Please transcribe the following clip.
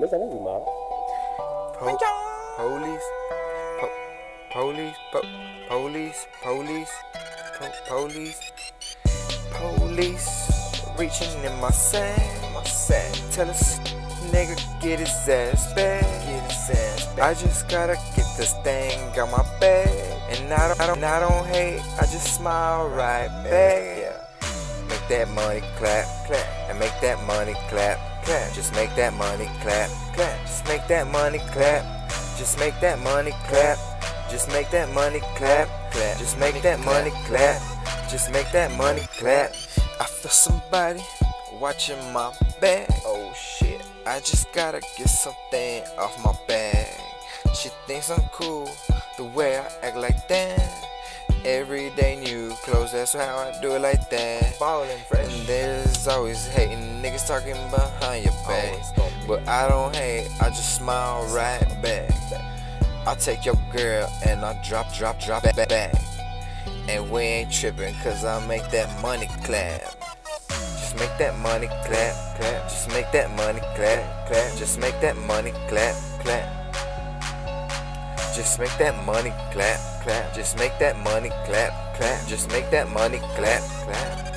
mấy sao nó bị mở Po- police, po- police, po- police, police, po- police, police, reaching in my sack, my sack. Tell us, nigga, get his ass back, get his ass back. I just gotta get this thing out my bag, and I don't, I don't, I don't hate. I just smile right back. Yeah. Make that money clap, clap, and make that money clap, clap. Just make that money clap, clap. Just make that money clap. Just make that money clap. Just make that money clap, clap. Just make that money clap. Just make that money clap. I feel somebody watching my back. Oh shit. I just gotta get something off my bag. She thinks I'm cool the way I act like that. Everyday new clothes, that's how I do it like that. Ballin' fresh. And there's always hating niggas talking behind your back. But I don't hate, I just smile right back. I take your girl and I drop, drop, drop it back. And we ain't tripping cause I make that money clap. Just make that money clap, clap. Just make that money clap, clap. Just make that money clap, clap. Just make that money clap, clap. Just make that money clap, clap. Just make that money clap, clap.